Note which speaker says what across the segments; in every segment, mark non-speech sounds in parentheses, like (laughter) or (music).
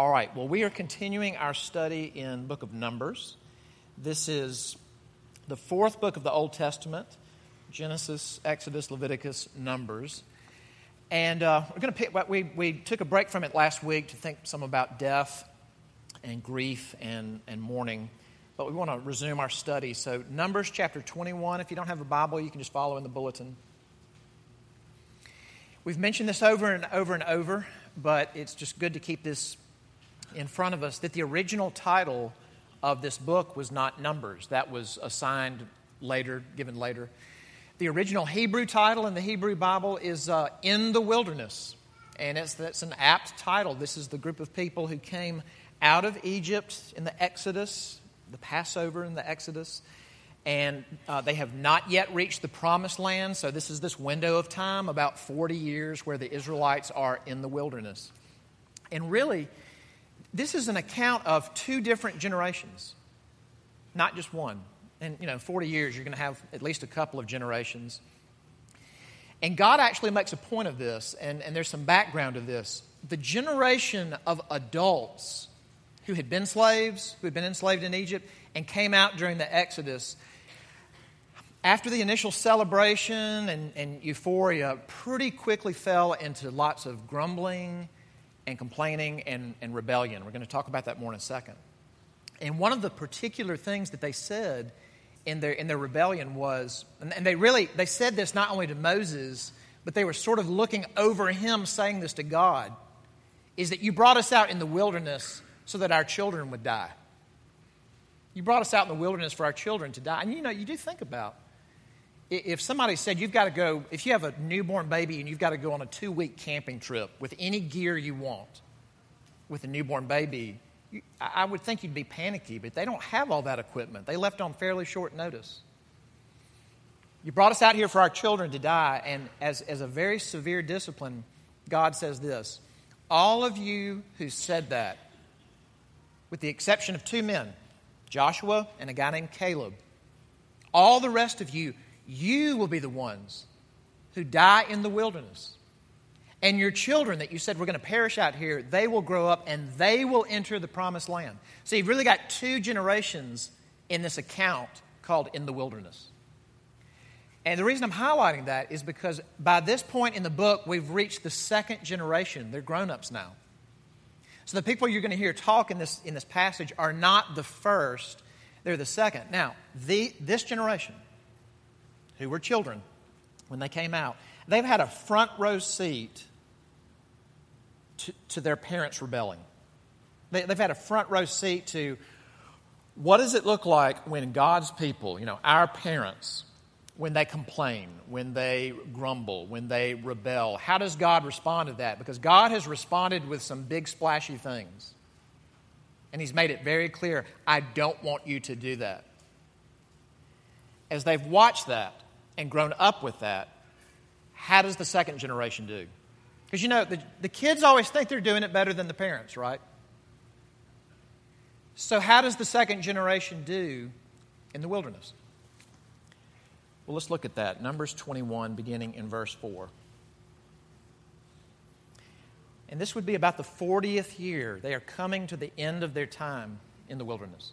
Speaker 1: All right, well, we are continuing our study in book of Numbers. This is the fourth book of the Old Testament Genesis, Exodus, Leviticus, Numbers. And uh, we're going to pick, we, we took a break from it last week to think some about death and grief and, and mourning. But we want to resume our study. So, Numbers chapter 21. If you don't have a Bible, you can just follow in the bulletin. We've mentioned this over and over and over, but it's just good to keep this in front of us that the original title of this book was not Numbers. That was assigned later, given later. The original Hebrew title in the Hebrew Bible is uh, In the Wilderness. And it's, that's an apt title. This is the group of people who came out of Egypt in the Exodus, the Passover in the Exodus. And uh, they have not yet reached the promised land. So, this is this window of time, about 40 years, where the Israelites are in the wilderness. And really, this is an account of two different generations, not just one. In you know 40 years you're going to have at least a couple of generations. And god actually makes a point of this and, and there's some background to this. The generation of adults who had been slaves who had been enslaved in egypt and came out during the exodus after the initial celebration and, and euphoria pretty quickly fell into lots of grumbling and complaining and, and rebellion we're going to talk about that more in a second and one of the particular things that they said in their, in their rebellion was, and they really, they said this not only to Moses, but they were sort of looking over him saying this to God, is that you brought us out in the wilderness so that our children would die. You brought us out in the wilderness for our children to die. And you know, you do think about if somebody said you've got to go, if you have a newborn baby and you've got to go on a two week camping trip with any gear you want with a newborn baby, I would think you'd be panicky, but they don't have all that equipment. They left on fairly short notice. You brought us out here for our children to die, and as, as a very severe discipline, God says this All of you who said that, with the exception of two men, Joshua and a guy named Caleb, all the rest of you, you will be the ones who die in the wilderness. And your children that you said we're going to perish out here, they will grow up and they will enter the promised land. So you've really got two generations in this account called In the Wilderness. And the reason I'm highlighting that is because by this point in the book, we've reached the second generation. They're grown ups now. So the people you're going to hear talk in this, in this passage are not the first, they're the second. Now, the, this generation, who were children when they came out, they've had a front row seat to, to their parents rebelling. They, they've had a front row seat to what does it look like when God's people, you know, our parents, when they complain, when they grumble, when they rebel? How does God respond to that? Because God has responded with some big splashy things. And He's made it very clear I don't want you to do that. As they've watched that and grown up with that, how does the second generation do? Because you know, the, the kids always think they're doing it better than the parents, right? So, how does the second generation do in the wilderness? Well, let's look at that. Numbers 21, beginning in verse 4. And this would be about the 40th year. They are coming to the end of their time in the wilderness.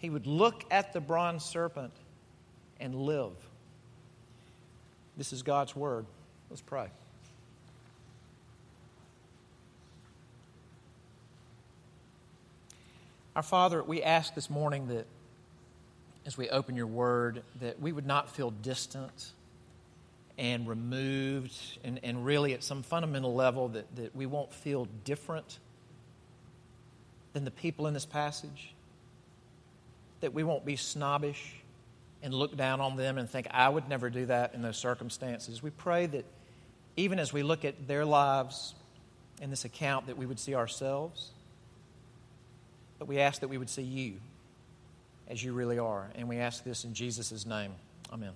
Speaker 1: he would look at the bronze serpent and live. This is God's word. Let's pray. Our Father, we ask this morning that as we open your word, that we would not feel distant and removed, and, and really at some fundamental level, that, that we won't feel different than the people in this passage that we won't be snobbish and look down on them and think, I would never do that in those circumstances. We pray that even as we look at their lives in this account, that we would see ourselves, but we ask that we would see you as you really are. And we ask this in Jesus' name. Amen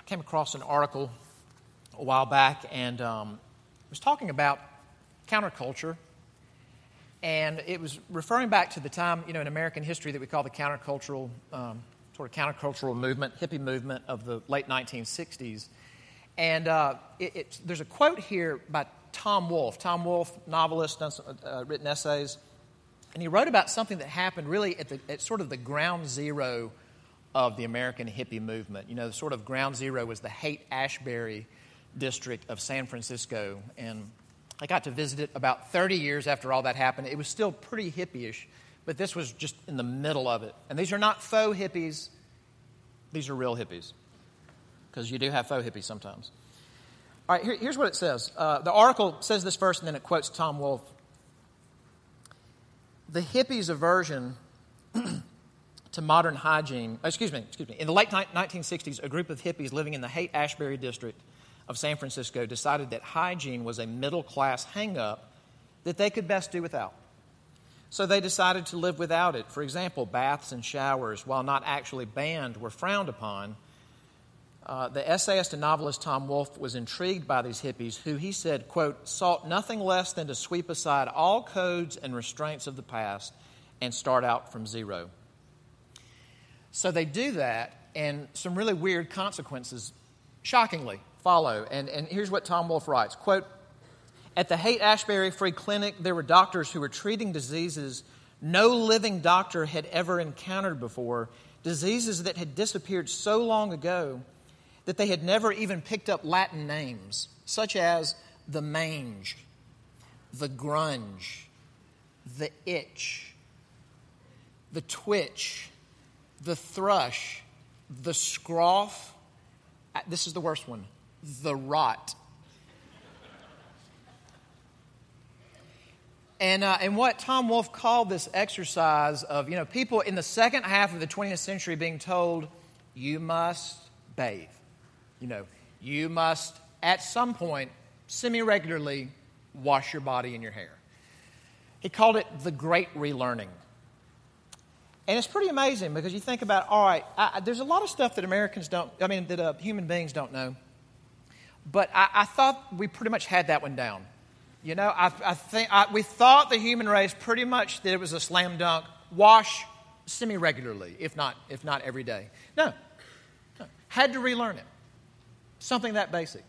Speaker 1: I came across an article a while back and um, was talking about counterculture. And it was referring back to the time, you know, in American history that we call the countercultural, um, sort of countercultural movement, hippie movement of the late 1960s. And uh, it, it, there's a quote here by Tom Wolfe. Tom Wolfe, novelist, done some, uh, written essays. And he wrote about something that happened really at, the, at sort of the ground zero of the American hippie movement. You know, the sort of ground zero was the Haight Ashbury district of San Francisco. And I got to visit it about 30 years after all that happened. It was still pretty hippie-ish, but this was just in the middle of it. And these are not faux hippies, these are real hippies. Because you do have faux hippies sometimes. All right, here, here's what it says. Uh, the article says this first, and then it quotes Tom Wolfe. The hippies' aversion (clears throat) to modern hygiene. Excuse me, excuse me. In the late 1960s, a group of hippies living in the Haight Ashbury district of San Francisco decided that hygiene was a middle class hangup that they could best do without. So they decided to live without it. For example, baths and showers, while not actually banned, were frowned upon. Uh, the essayist and novelist Tom Wolfe was intrigued by these hippies, who he said, quote, sought nothing less than to sweep aside all codes and restraints of the past and start out from zero. So they do that, and some really weird consequences, shockingly, follow. And, and here's what Tom Wolfe writes. Quote, At the Haight Ashbury Free Clinic, there were doctors who were treating diseases no living doctor had ever encountered before, diseases that had disappeared so long ago that they had never even picked up Latin names, such as the mange, the grunge, the itch, the twitch, the thrush, the scroff, uh, this is the worst one, the rot. And, uh, and what Tom Wolfe called this exercise of, you know, people in the second half of the 20th century being told, you must bathe. You know, you must, at some point, semi regularly, wash your body and your hair. He called it the great relearning. And it's pretty amazing because you think about, all right, I, there's a lot of stuff that Americans don't, I mean, that uh, human beings don't know. But I, I, thought we pretty much had that one down. You know, I, I think we thought the human race pretty much that it was a slam dunk, wash semi regularly, if not, if not every day. No, no, had to relearn it. Something that basic.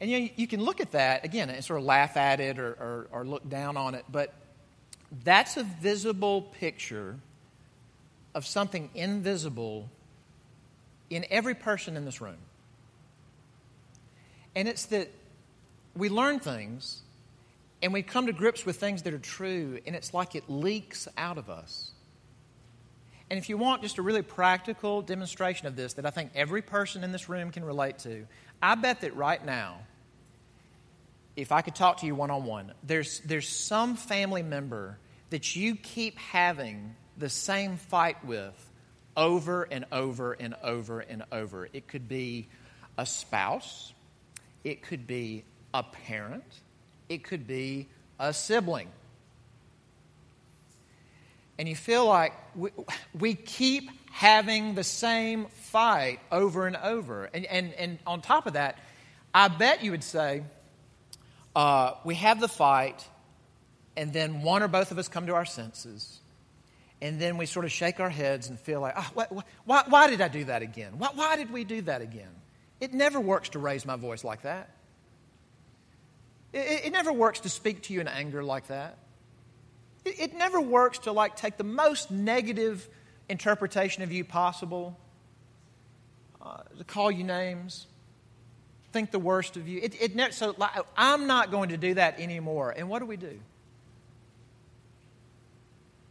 Speaker 1: And you, know, you can look at that, again, and sort of laugh at it or, or, or look down on it, but that's a visible picture of something invisible in every person in this room. And it's that we learn things and we come to grips with things that are true, and it's like it leaks out of us. And if you want just a really practical demonstration of this that I think every person in this room can relate to, I bet that right now, if I could talk to you one on one, there's, there's some family member that you keep having the same fight with over and over and over and over. It could be a spouse, it could be a parent, it could be a sibling. And you feel like we, we keep having the same fight over and over. And, and, and on top of that, I bet you would say, uh, we have the fight, and then one or both of us come to our senses. And then we sort of shake our heads and feel like, oh, what, why, why did I do that again? Why, why did we do that again? It never works to raise my voice like that. It, it never works to speak to you in anger like that. It, it never works to like take the most negative interpretation of you possible, uh, to call you names, think the worst of you. It, it never, so like, I'm not going to do that anymore. And what do we do?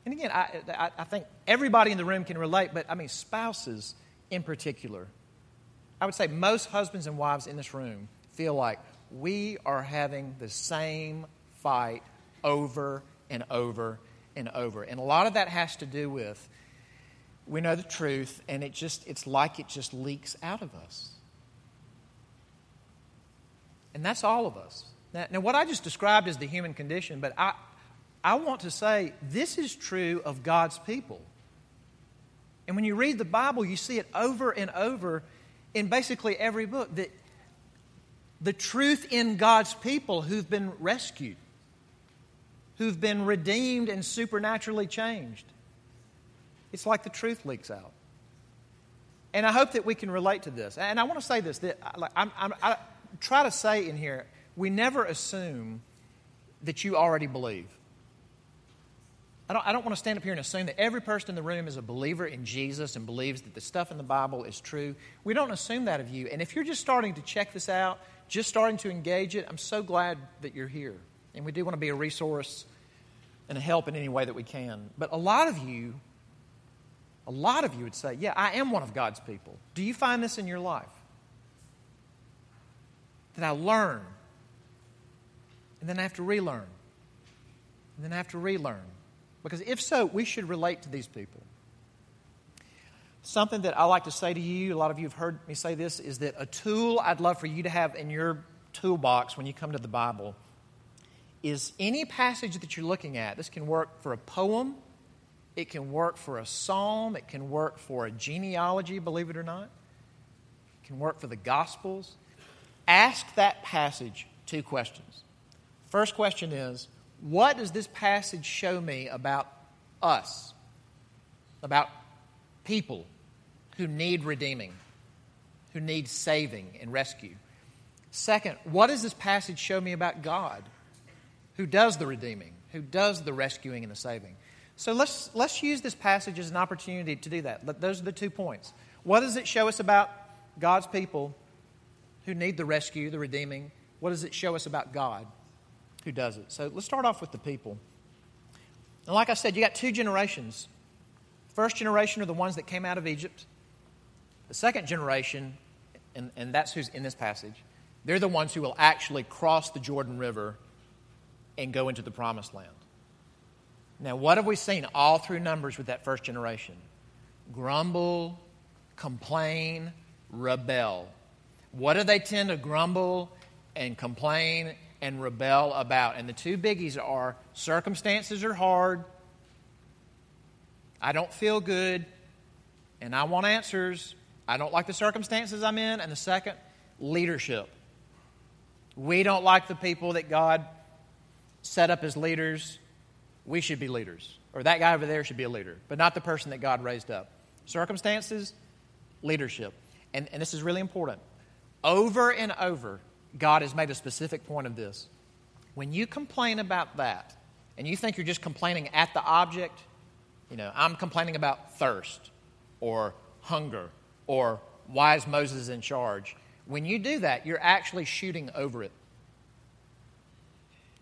Speaker 1: And again, I, I, I think everybody in the room can relate, but I mean, spouses in particular. I would say most husbands and wives in this room feel like we are having the same fight over and over and over. And a lot of that has to do with we know the truth and it just it's like it just leaks out of us. And that's all of us. Now, now what I just described is the human condition, but I I want to say this is true of God's people. And when you read the Bible, you see it over and over in basically every book that the truth in God's people who've been rescued, who've been redeemed and supernaturally changed. It's like the truth leaks out. And I hope that we can relate to this. And I want to say this that I'm, I'm, I try to say in here, we never assume that you already believe. I don't, I don't want to stand up here and assume that every person in the room is a believer in Jesus and believes that the stuff in the Bible is true. We don't assume that of you. And if you're just starting to check this out, just starting to engage it, I'm so glad that you're here. And we do want to be a resource and a help in any way that we can. But a lot of you, a lot of you would say, Yeah, I am one of God's people. Do you find this in your life? That I learn, and then I have to relearn, and then I have to relearn. Because if so, we should relate to these people. Something that I like to say to you, a lot of you have heard me say this, is that a tool I'd love for you to have in your toolbox when you come to the Bible is any passage that you're looking at. This can work for a poem, it can work for a psalm, it can work for a genealogy, believe it or not, it can work for the Gospels. Ask that passage two questions. First question is, what does this passage show me about us? About people who need redeeming, who need saving and rescue? Second, what does this passage show me about God, who does the redeeming, who does the rescuing and the saving? So let's, let's use this passage as an opportunity to do that. Those are the two points. What does it show us about God's people who need the rescue, the redeeming? What does it show us about God who does it. So let's start off with the people. And like I said, you got two generations. First generation are the ones that came out of Egypt. The second generation, and, and that's who's in this passage, they're the ones who will actually cross the Jordan River and go into the promised land. Now, what have we seen all through Numbers with that first generation? Grumble, complain, rebel. What do they tend to grumble and complain and rebel about. And the two biggies are circumstances are hard, I don't feel good, and I want answers. I don't like the circumstances I'm in. And the second, leadership. We don't like the people that God set up as leaders. We should be leaders. Or that guy over there should be a leader, but not the person that God raised up. Circumstances, leadership. And, and this is really important. Over and over, God has made a specific point of this. When you complain about that, and you think you're just complaining at the object, you know, I'm complaining about thirst or hunger or why is Moses in charge? When you do that, you're actually shooting over it.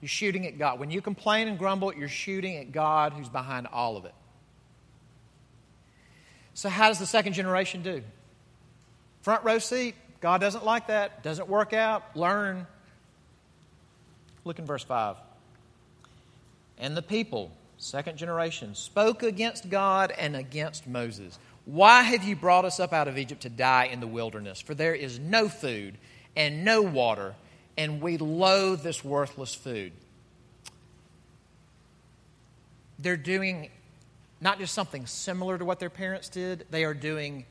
Speaker 1: You're shooting at God. When you complain and grumble, you're shooting at God who's behind all of it. So, how does the second generation do? Front row seat, God doesn't like that, doesn't work out. Learn. Look in verse 5. And the people, second generation, spoke against God and against Moses. Why have you brought us up out of Egypt to die in the wilderness? For there is no food and no water, and we loathe this worthless food. They're doing not just something similar to what their parents did, they are doing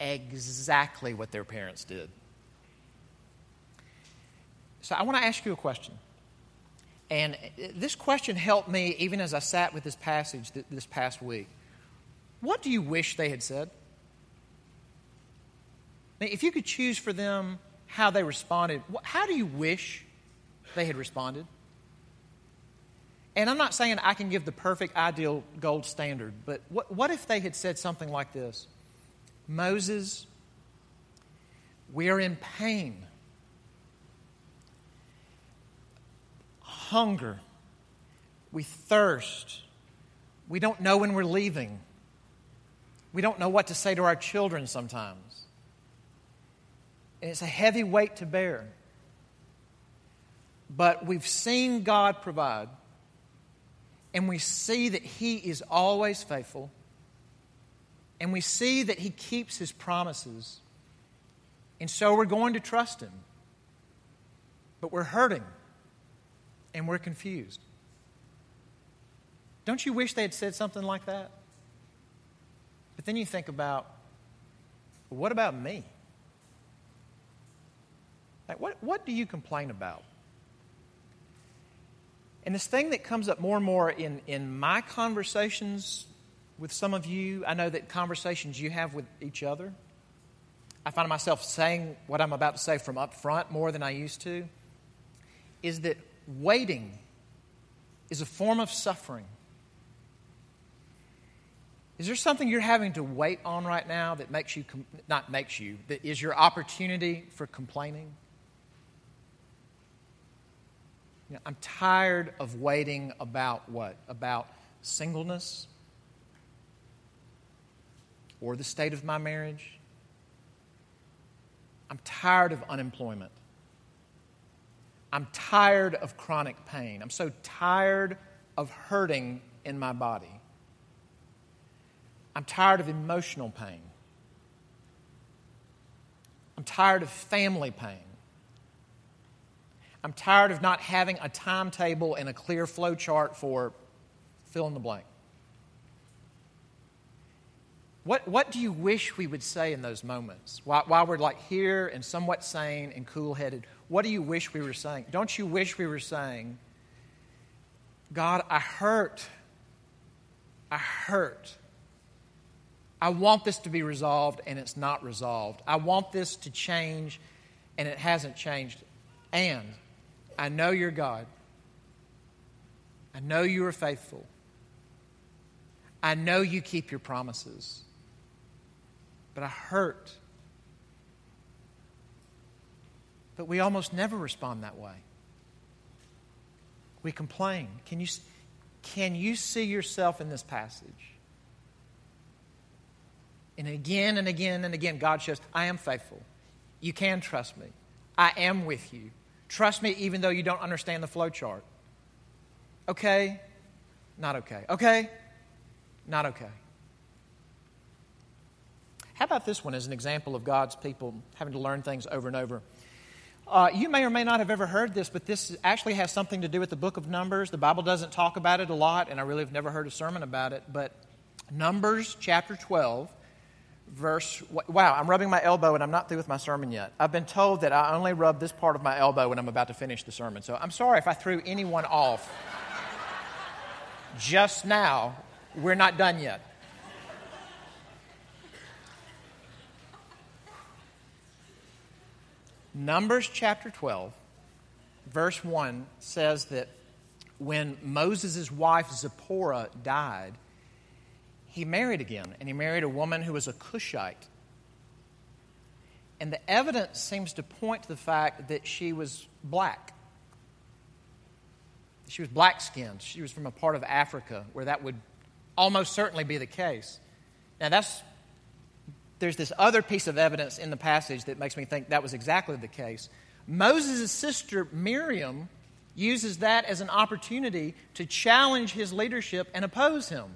Speaker 1: exactly what their parents did. So I want to ask you a question. And this question helped me even as I sat with this passage this past week. What do you wish they had said? If you could choose for them how they responded, how do you wish they had responded? And I'm not saying I can give the perfect, ideal gold standard, but what, what if they had said something like this? Moses, we are in pain, hunger, we thirst, We don't know when we're leaving. We don't know what to say to our children sometimes. And it's a heavy weight to bear. But we've seen God provide, and we see that He is always faithful, and we see that He keeps His promises. And so we're going to trust Him. But we're hurting, and we're confused. Don't you wish they had said something like that? But then you think about, what about me? Like, what, what do you complain about? And this thing that comes up more and more in, in my conversations with some of you, I know that conversations you have with each other, I find myself saying what I'm about to say from up front more than I used to, is that waiting is a form of suffering. Is there something you're having to wait on right now that makes you, not makes you, that is your opportunity for complaining? You know, I'm tired of waiting about what? About singleness? Or the state of my marriage? I'm tired of unemployment. I'm tired of chronic pain. I'm so tired of hurting in my body. I'm tired of emotional pain. I'm tired of family pain. I'm tired of not having a timetable and a clear flow chart for fill in the blank. What, what do you wish we would say in those moments? While, while we're like here and somewhat sane and cool headed, what do you wish we were saying? Don't you wish we were saying, God, I hurt. I hurt. I want this to be resolved and it's not resolved. I want this to change and it hasn't changed. And I know you're God. I know you are faithful. I know you keep your promises. But I hurt. But we almost never respond that way. We complain. Can you, can you see yourself in this passage? And again and again and again, God shows, I am faithful. You can trust me. I am with you. Trust me even though you don't understand the flow chart. Okay? Not okay. Okay? Not okay. How about this one as an example of God's people having to learn things over and over? Uh, you may or may not have ever heard this, but this actually has something to do with the book of Numbers. The Bible doesn't talk about it a lot, and I really have never heard a sermon about it. But Numbers chapter 12 verse. Wow, I'm rubbing my elbow and I'm not through with my sermon yet. I've been told that I only rub this part of my elbow when I'm about to finish the sermon. So I'm sorry if I threw anyone off (laughs) just now. We're not done yet. Numbers chapter 12, verse 1 says that when Moses' wife Zipporah died, he married again, and he married a woman who was a Cushite. And the evidence seems to point to the fact that she was black. She was black skinned. She was from a part of Africa where that would almost certainly be the case. Now, that's, there's this other piece of evidence in the passage that makes me think that was exactly the case. Moses' sister, Miriam, uses that as an opportunity to challenge his leadership and oppose him.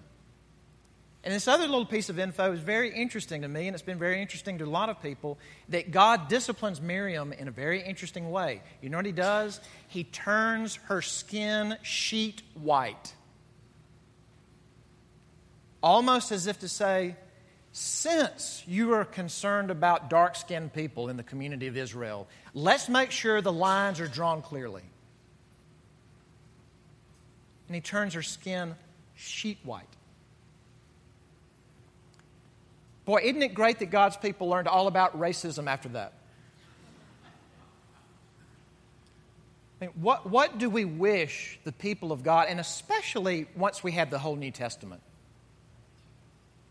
Speaker 1: And this other little piece of info is very interesting to me, and it's been very interesting to a lot of people that God disciplines Miriam in a very interesting way. You know what he does? He turns her skin sheet white. Almost as if to say, since you are concerned about dark skinned people in the community of Israel, let's make sure the lines are drawn clearly. And he turns her skin sheet white. Boy, isn't it great that God's people learned all about racism after that? I mean, what, what do we wish the people of God, and especially once we have the whole New Testament,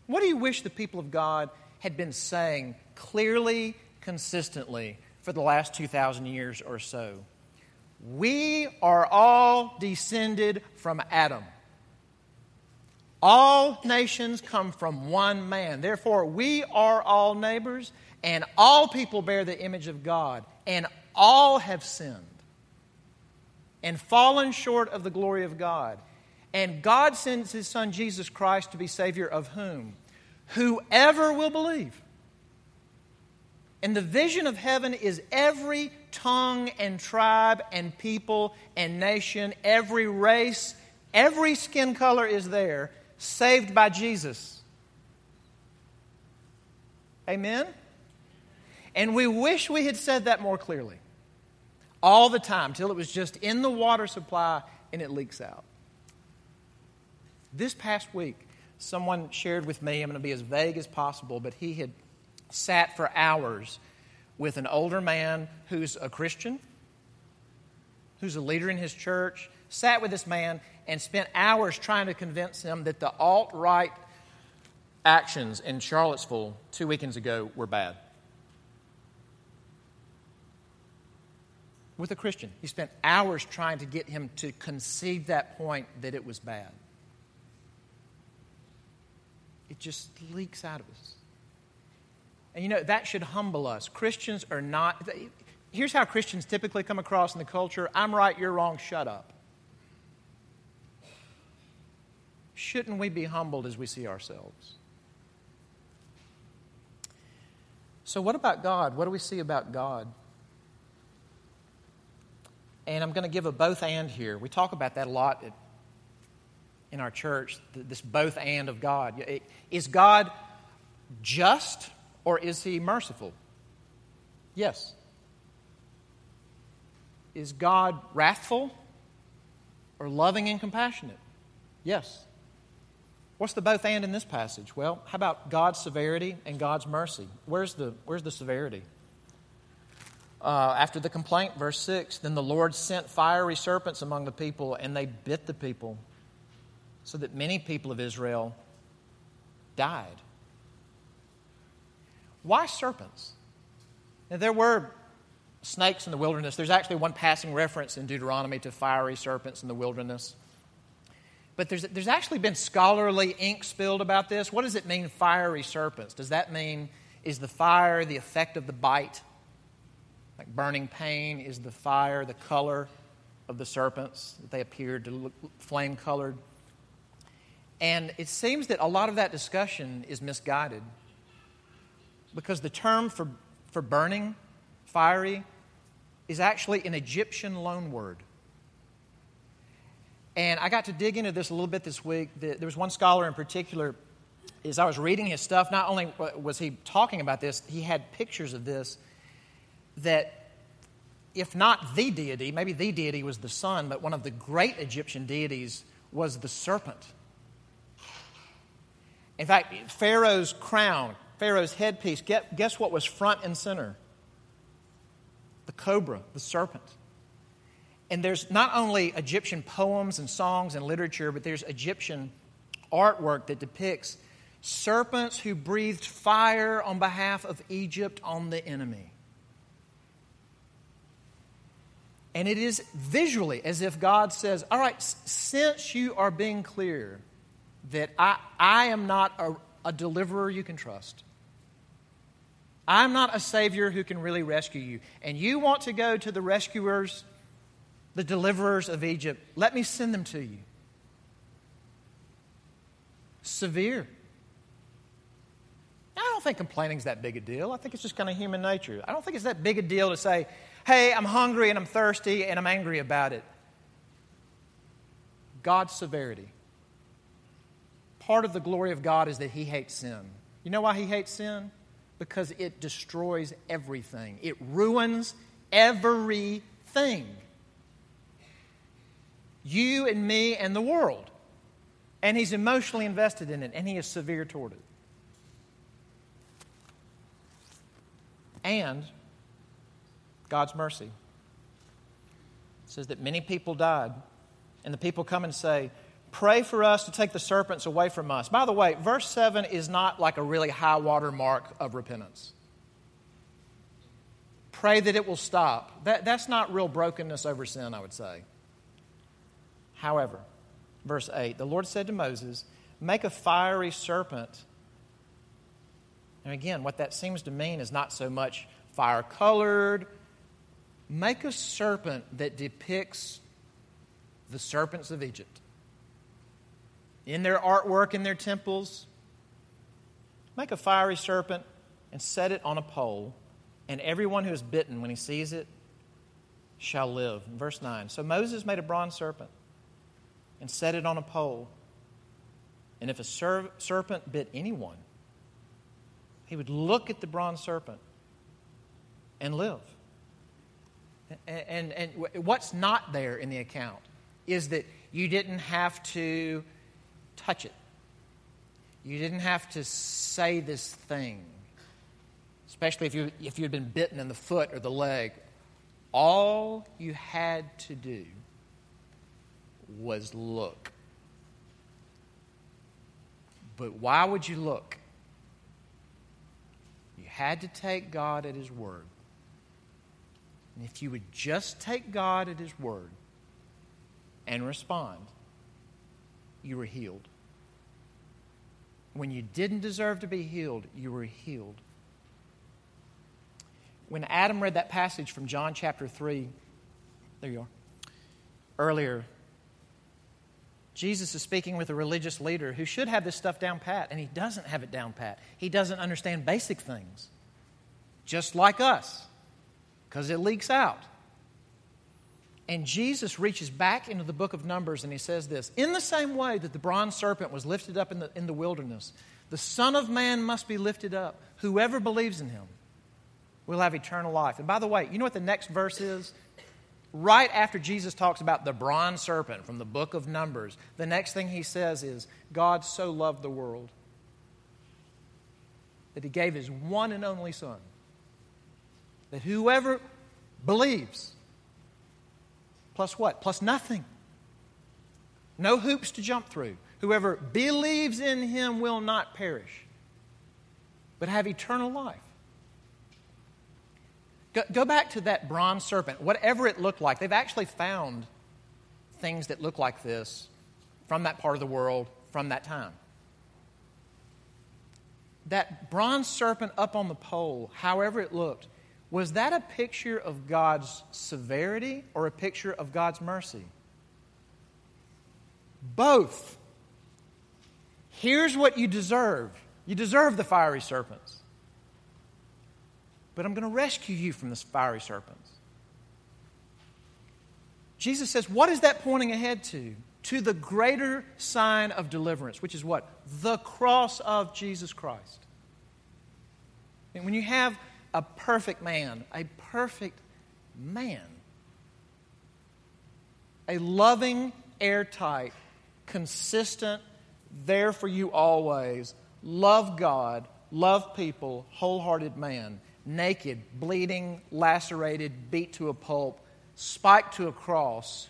Speaker 1: what do you wish the people of God had been saying clearly, consistently for the last 2,000 years or so? We are all descended from Adam. All nations come from one man. Therefore, we are all neighbors, and all people bear the image of God, and all have sinned and fallen short of the glory of God. And God sends his Son Jesus Christ to be Savior of whom? Whoever will believe. And the vision of heaven is every tongue and tribe and people and nation, every race, every skin color is there saved by Jesus. Amen? And we wish we had said that more clearly all the time till it was just in the water supply and it leaks out. This past week, someone shared with me, I'm going to be as vague as possible, but he had sat for hours with an older man who's a Christian, who's a leader in his church, sat with this man and spent hours trying to convince him that the alt right actions in Charlottesville two weekends ago were bad. With a Christian. He spent hours trying to get him to concede that point that it was bad. It just leaks out of us. And you know, that should humble us. Christians are not. Here's how Christians typically come across in the culture I'm right, you're wrong, shut up. shouldn't we be humbled as we see ourselves? So, what about God? What do we see about God? And I'm going to give a both and here. We talk about that a lot in our church, this both and of God. Is God just or is he merciful? Yes. Is God wrathful or loving and compassionate? Yes. What's the both and in this passage? Well, how about God's severity and God's mercy? Where's the, where's the severity? Uh, after the complaint, verse 6 Then the Lord sent fiery serpents among the people, and they bit the people, so that many people of Israel died. Why serpents? Now, there were snakes in the wilderness. There's actually one passing reference in Deuteronomy to fiery serpents in the wilderness. But there's, there's actually been scholarly ink spilled about this. What does it mean, fiery serpents? Does that mean, is the fire the effect of the bite? Like burning pain, is the fire the color of the serpents? That they appeared to look flame colored. And it seems that a lot of that discussion is misguided because the term for, for burning, fiery, is actually an Egyptian loanword. And I got to dig into this a little bit this week. There was one scholar in particular, as I was reading his stuff, not only was he talking about this, he had pictures of this that, if not the deity, maybe the deity was the sun, but one of the great Egyptian deities was the serpent. In fact, Pharaoh's crown, Pharaoh's headpiece, guess what was front and center? The cobra, the serpent. And there's not only Egyptian poems and songs and literature, but there's Egyptian artwork that depicts serpents who breathed fire on behalf of Egypt on the enemy. And it is visually as if God says, All right, since you are being clear that I, I am not a, a deliverer you can trust, I'm not a savior who can really rescue you, and you want to go to the rescuers the deliverers of Egypt, let me send them to you. Severe. I don't think complaining is that big a deal. I think it's just kind of human nature. I don't think it's that big a deal to say, hey, I'm hungry and I'm thirsty and I'm angry about it. God's severity. Part of the glory of God is that He hates sin. You know why He hates sin? Because it destroys everything, it ruins everything you and me and the world. And he's emotionally invested in it, and he is severe toward it. And God's mercy it says that many people died, and the people come and say, Pray for us to take the serpents away from us. By the way, verse 7 is not like a really high water mark of repentance. Pray that it will stop. That, that's not real brokenness over sin, I would say. However, verse 8 the Lord said to Moses, make a fiery serpent. And again, what that seems to mean is not so much fire colored. Make a serpent that depicts the serpents of Egypt. In their artwork in their temples, make a fiery serpent and set it on a pole, and everyone who is bitten when he sees it shall live. Verse 9. So Moses made a bronze serpent and set it on a pole. And if a ser- serpent bit anyone, he would look at the bronze serpent and live. And, and, and what's not there in the account is that you didn't have to touch it. You didn't have to say this thing, especially if you if you'd been bitten in the foot or the leg. All you had to do was look. But why would you look? You had to take God at His word. And if you would just take God at His word and respond, you were healed. When you didn't deserve to be healed, you were healed. When Adam read that passage from John chapter 3, there you are, earlier, Jesus is speaking with a religious leader who should have this stuff down pat, and he doesn't have it down pat. He doesn't understand basic things, just like us, because it leaks out. And Jesus reaches back into the book of Numbers and he says this In the same way that the bronze serpent was lifted up in the, in the wilderness, the Son of Man must be lifted up. Whoever believes in him will have eternal life. And by the way, you know what the next verse is? Right after Jesus talks about the bronze serpent from the book of Numbers, the next thing he says is God so loved the world that he gave his one and only Son, that whoever believes, plus what? Plus nothing. No hoops to jump through. Whoever believes in him will not perish, but have eternal life. Go, go back to that bronze serpent, whatever it looked like. They've actually found things that look like this from that part of the world, from that time. That bronze serpent up on the pole, however it looked, was that a picture of God's severity or a picture of God's mercy? Both. Here's what you deserve you deserve the fiery serpents but I'm going to rescue you from the fiery serpents. Jesus says, What is that pointing ahead to? To the greater sign of deliverance, which is what? The cross of Jesus Christ. And when you have a perfect man, a perfect man, a loving, airtight, consistent, there for you always, love God, love people, wholehearted man, naked, bleeding, lacerated, beat to a pulp, spiked to a cross,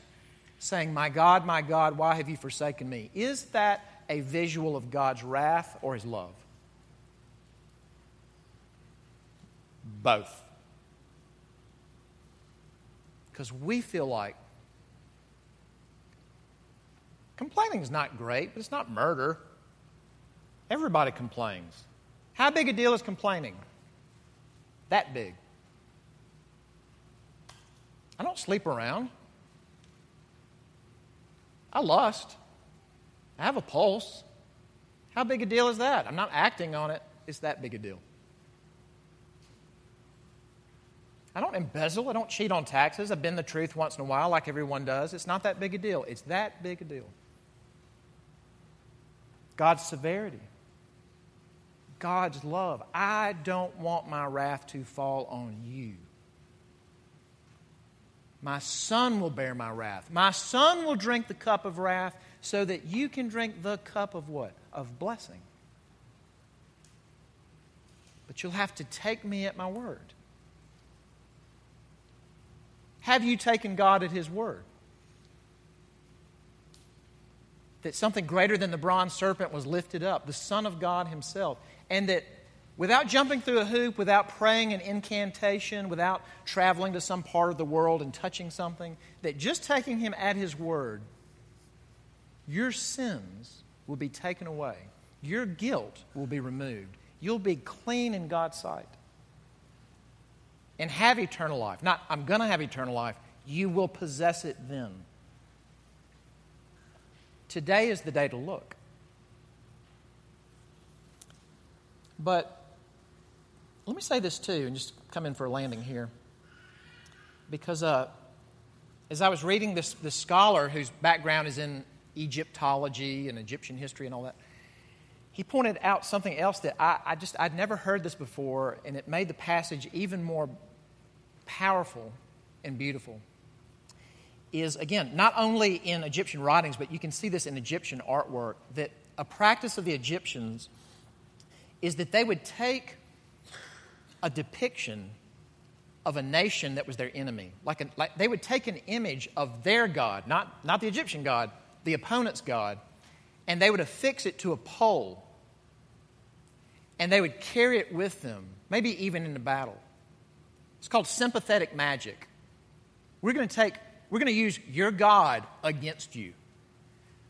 Speaker 1: saying, My God, my God, why have you forsaken me? Is that a visual of God's wrath or his love? Both. Because we feel like complaining is not great, but it's not murder. Everybody complains. How big a deal is complaining? That big. I don't sleep around. I lust. I have a pulse. How big a deal is that? I'm not acting on it. It's that big a deal. I don't embezzle. I don't cheat on taxes. I bend the truth once in a while, like everyone does. It's not that big a deal. It's that big a deal. God's severity. God's love. I don't want my wrath to fall on you. My son will bear my wrath. My son will drink the cup of wrath so that you can drink the cup of what? Of blessing. But you'll have to take me at my word. Have you taken God at his word? That something greater than the bronze serpent was lifted up, the Son of God himself and that without jumping through a hoop, without praying an incantation, without traveling to some part of the world and touching something, that just taking him at his word, your sins will be taken away. Your guilt will be removed. You'll be clean in God's sight and have eternal life. Not, I'm going to have eternal life. You will possess it then. Today is the day to look. But let me say this too, and just come in for a landing here. Because uh, as I was reading this, this scholar whose background is in Egyptology and Egyptian history and all that, he pointed out something else that I, I just, I'd never heard this before, and it made the passage even more powerful and beautiful. Is again, not only in Egyptian writings, but you can see this in Egyptian artwork, that a practice of the Egyptians is that they would take a depiction of a nation that was their enemy. Like, a, like they would take an image of their God, not, not the Egyptian God, the opponent's God, and they would affix it to a pole. And they would carry it with them, maybe even into battle. It's called sympathetic magic. We're going to take, we're going to use your God against you.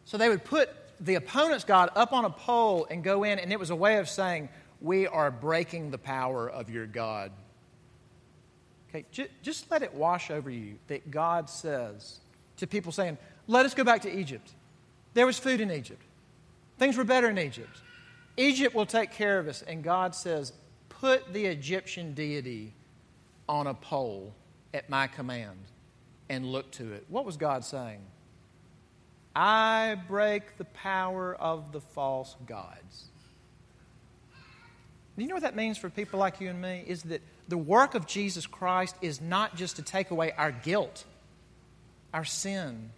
Speaker 1: So they would put the opponent's God up on a pole and go in, and it was a way of saying, We are breaking the power of your God. Okay, just let it wash over you that God says to people saying, Let us go back to Egypt. There was food in Egypt, things were better in Egypt. Egypt will take care of us. And God says, Put the Egyptian deity on a pole at my command and look to it. What was God saying? I break the power of the false gods. Do you know what that means for people like you and me? Is that the work of Jesus Christ is not just to take away our guilt, our sin,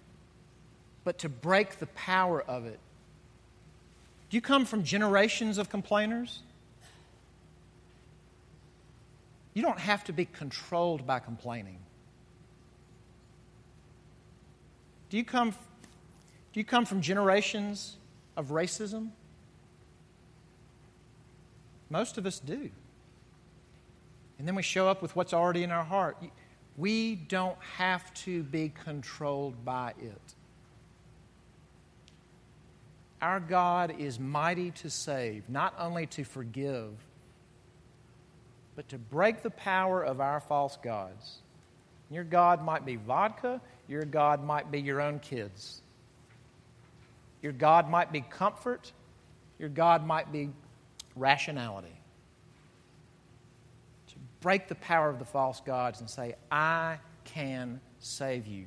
Speaker 1: but to break the power of it. Do you come from generations of complainers? You don't have to be controlled by complaining. Do you come, do you come from generations of racism? Most of us do. And then we show up with what's already in our heart. We don't have to be controlled by it. Our God is mighty to save, not only to forgive, but to break the power of our false gods. Your God might be vodka, your God might be your own kids. Your God might be comfort, your God might be rationality. To break the power of the false gods and say, I can save you.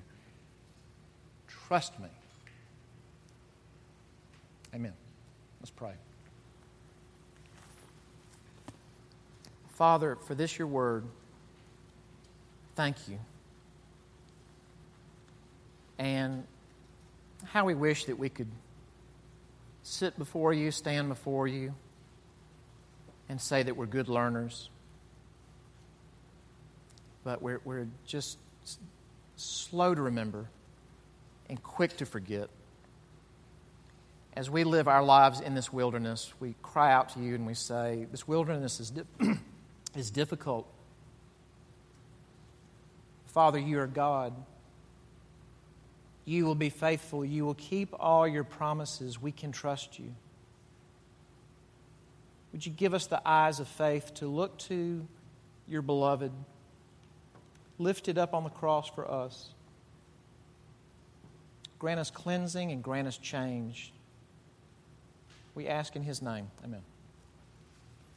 Speaker 1: Trust me. Amen. Let's pray. Father, for this your word, thank you. And how we wish that we could sit before you, stand before you and say that we're good learners. But we're, we're just slow to remember and quick to forget. As we live our lives in this wilderness, we cry out to you and we say, This wilderness is, di- (clears throat) is difficult. Father, you are God. You will be faithful. You will keep all your promises. We can trust you. Would you give us the eyes of faith to look to your beloved, lifted up on the cross for us? Grant us cleansing and grant us change. We ask in his name. Amen.